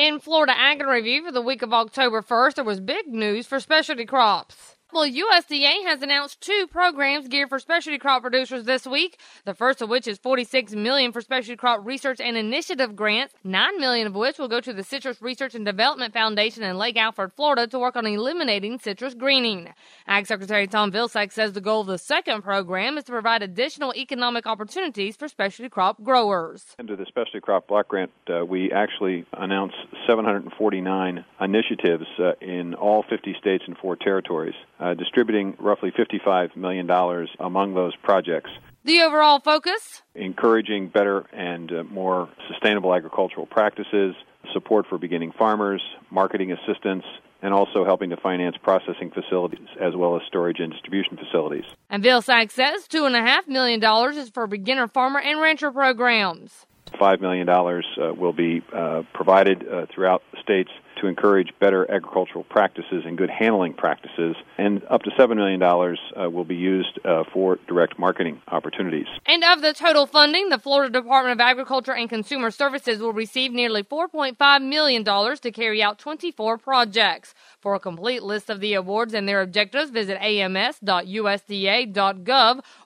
In Florida Ag and Review for the week of October 1st, there was big news for specialty crops. Well, USDA has announced two programs geared for specialty crop producers this week. The first of which is 46 million for specialty crop research and initiative grants, 9 million of which will go to the Citrus Research and Development Foundation in Lake Alfred, Florida to work on eliminating citrus greening. Ag Secretary Tom Vilsack says the goal of the second program is to provide additional economic opportunities for specialty crop growers. Under the specialty crop block grant, uh, we actually announced 749 initiatives uh, in all 50 states and four territories uh, distributing roughly $55 million among those projects. The overall focus? Encouraging better and uh, more sustainable agricultural practices, support for beginning farmers, marketing assistance, and also helping to finance processing facilities as well as storage and distribution facilities. And Vilsack says $2.5 million is for beginner farmer and rancher programs. $5 million uh, will be uh, provided uh, throughout the states to encourage better agricultural practices and good handling practices, and up to $7 million uh, will be used uh, for direct marketing opportunities. And of the total funding, the Florida Department of Agriculture and Consumer Services will receive nearly $4.5 million to carry out 24 projects. For a complete list of the awards and their objectives, visit ams.usda.gov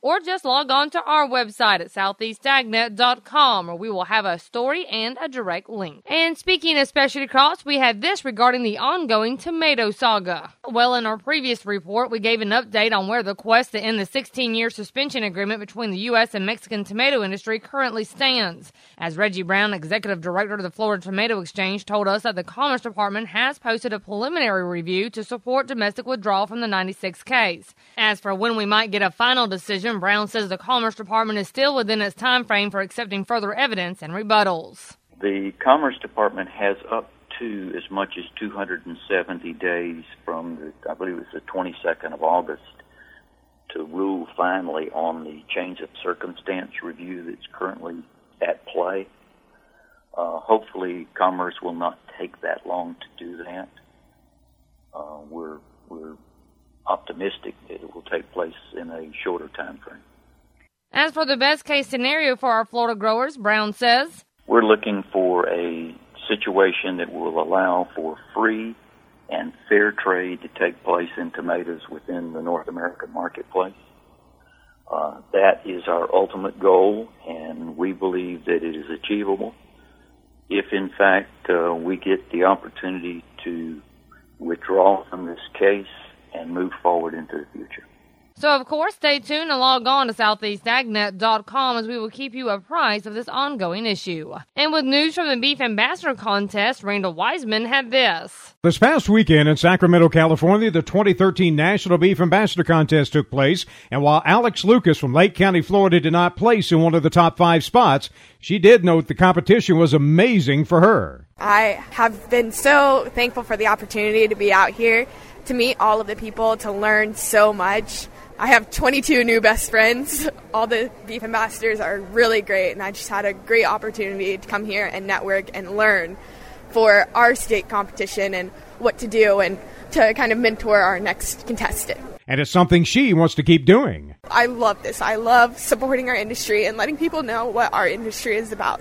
or just log on to our website at southeastagnet.com where we will have a story and a direct link. And speaking of specialty crops, we have this regarding the ongoing tomato saga. Well, in our previous report, we gave an update on where the quest to end the 16 year suspension agreement between the U.S. and Mexican tomato industry currently stands. As Reggie Brown, executive director of the Florida Tomato Exchange, told us that the Commerce Department has posted a preliminary review to support domestic withdrawal from the 96 case. As for when we might get a final decision, Brown says the Commerce Department is still within its time frame for accepting further evidence and rebuttals. The Commerce Department has up to as much as 270 days from the, I believe it's the 22nd of August to rule finally on the change of circumstance review that's currently at play. Uh, hopefully, Commerce will not take that long to do that uh, we're we're optimistic that it will take place in a shorter time frame. As for the best case scenario for our Florida growers, Brown says we're looking for a situation that will allow for free and fair trade to take place in tomatoes within the North American marketplace. Uh, that is our ultimate goal, and we believe that it is achievable if, in fact, uh, we get the opportunity to withdraw from this case and move forward into the future. So, of course, stay tuned and log on to southeastagnet.com as we will keep you apprised of this ongoing issue. And with news from the Beef Ambassador contest, Randall Wiseman had this. This past weekend in Sacramento, California, the 2013 National Beef Ambassador contest took place, and while Alex Lucas from Lake County, Florida did not place in one of the top five spots, she did note the competition was amazing for her. I have been so thankful for the opportunity to be out here, to meet all of the people, to learn so much. I have 22 new best friends. All the beef ambassadors are really great, and I just had a great opportunity to come here and network and learn for our state competition and what to do and to kind of mentor our next contestant. And it's something she wants to keep doing. I love this. I love supporting our industry and letting people know what our industry is about.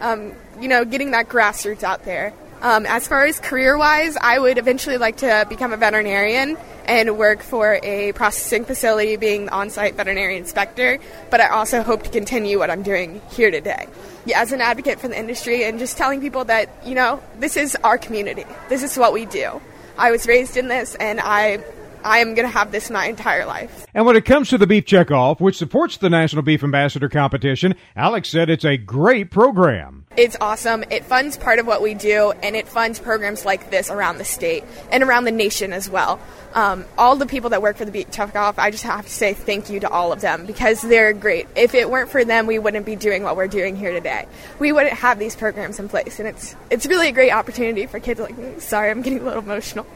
Um, you know, getting that grassroots out there. Um, as far as career wise, I would eventually like to become a veterinarian and work for a processing facility being the on site veterinary inspector, but I also hope to continue what I'm doing here today. As an advocate for the industry and just telling people that, you know, this is our community, this is what we do. I was raised in this and I I am going to have this my entire life. And when it comes to the Beef Checkoff, which supports the National Beef Ambassador competition, Alex said it's a great program. It's awesome. It funds part of what we do, and it funds programs like this around the state and around the nation as well. Um, all the people that work for the Beef Checkoff, I just have to say thank you to all of them because they're great. If it weren't for them, we wouldn't be doing what we're doing here today. We wouldn't have these programs in place, and it's it's really a great opportunity for kids like me. Sorry, I'm getting a little emotional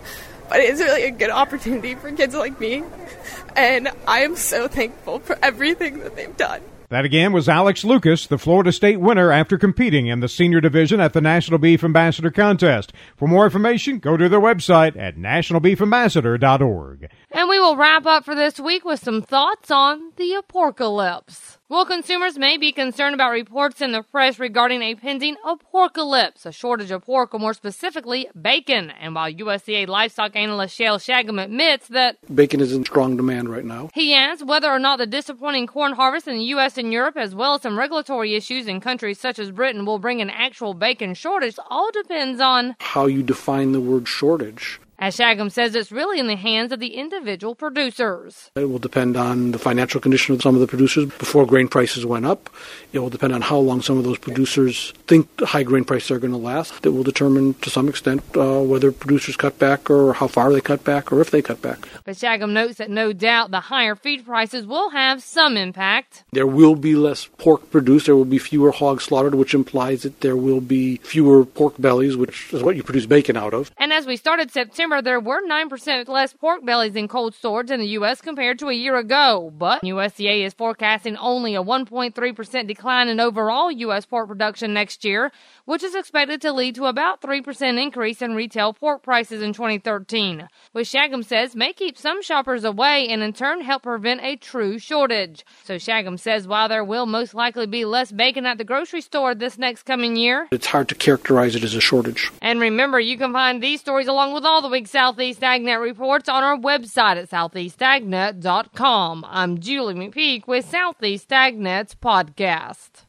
but it's really a good opportunity for kids like me. And I am so thankful for everything that they've done. That again was Alex Lucas, the Florida State winner after competing in the senior division at the National Beef Ambassador Contest. For more information, go to their website at nationalbeefambassador.org. And we will wrap up for this week with some thoughts on the apocalypse. Well, consumers may be concerned about reports in the press regarding a pending apocalypse, a shortage of pork, or more specifically, bacon. And while USDA livestock analyst Shayle Shagam admits that bacon is in strong demand right now, he adds whether or not the disappointing corn harvest in the U.S. and Europe, as well as some regulatory issues in countries such as Britain, will bring an actual bacon shortage, all depends on how you define the word shortage. As Shagam says, it's really in the hands of the individual producers. It will depend on the financial condition of some of the producers before grain prices went up. It will depend on how long some of those producers think high grain prices are going to last. That will determine to some extent uh, whether producers cut back or how far they cut back or if they cut back. But Shagam notes that no doubt the higher feed prices will have some impact. There will be less pork produced. There will be fewer hogs slaughtered, which implies that there will be fewer pork bellies, which is what you produce bacon out of. And as we started September, December, there were 9% less pork bellies in cold storage in the U.S. compared to a year ago, but USDA is forecasting only a 1.3% decline in overall U.S. pork production next year, which is expected to lead to about 3% increase in retail pork prices in 2013, which Shagam says may keep some shoppers away and in turn help prevent a true shortage. So Shagam says while there will most likely be less bacon at the grocery store this next coming year, it's hard to characterize it as a shortage. And remember, you can find these stories along with all the week's Southeast AgNet reports on our website at southeastagnet.com. I'm Julie McPeak with Southeast AgNet's podcast.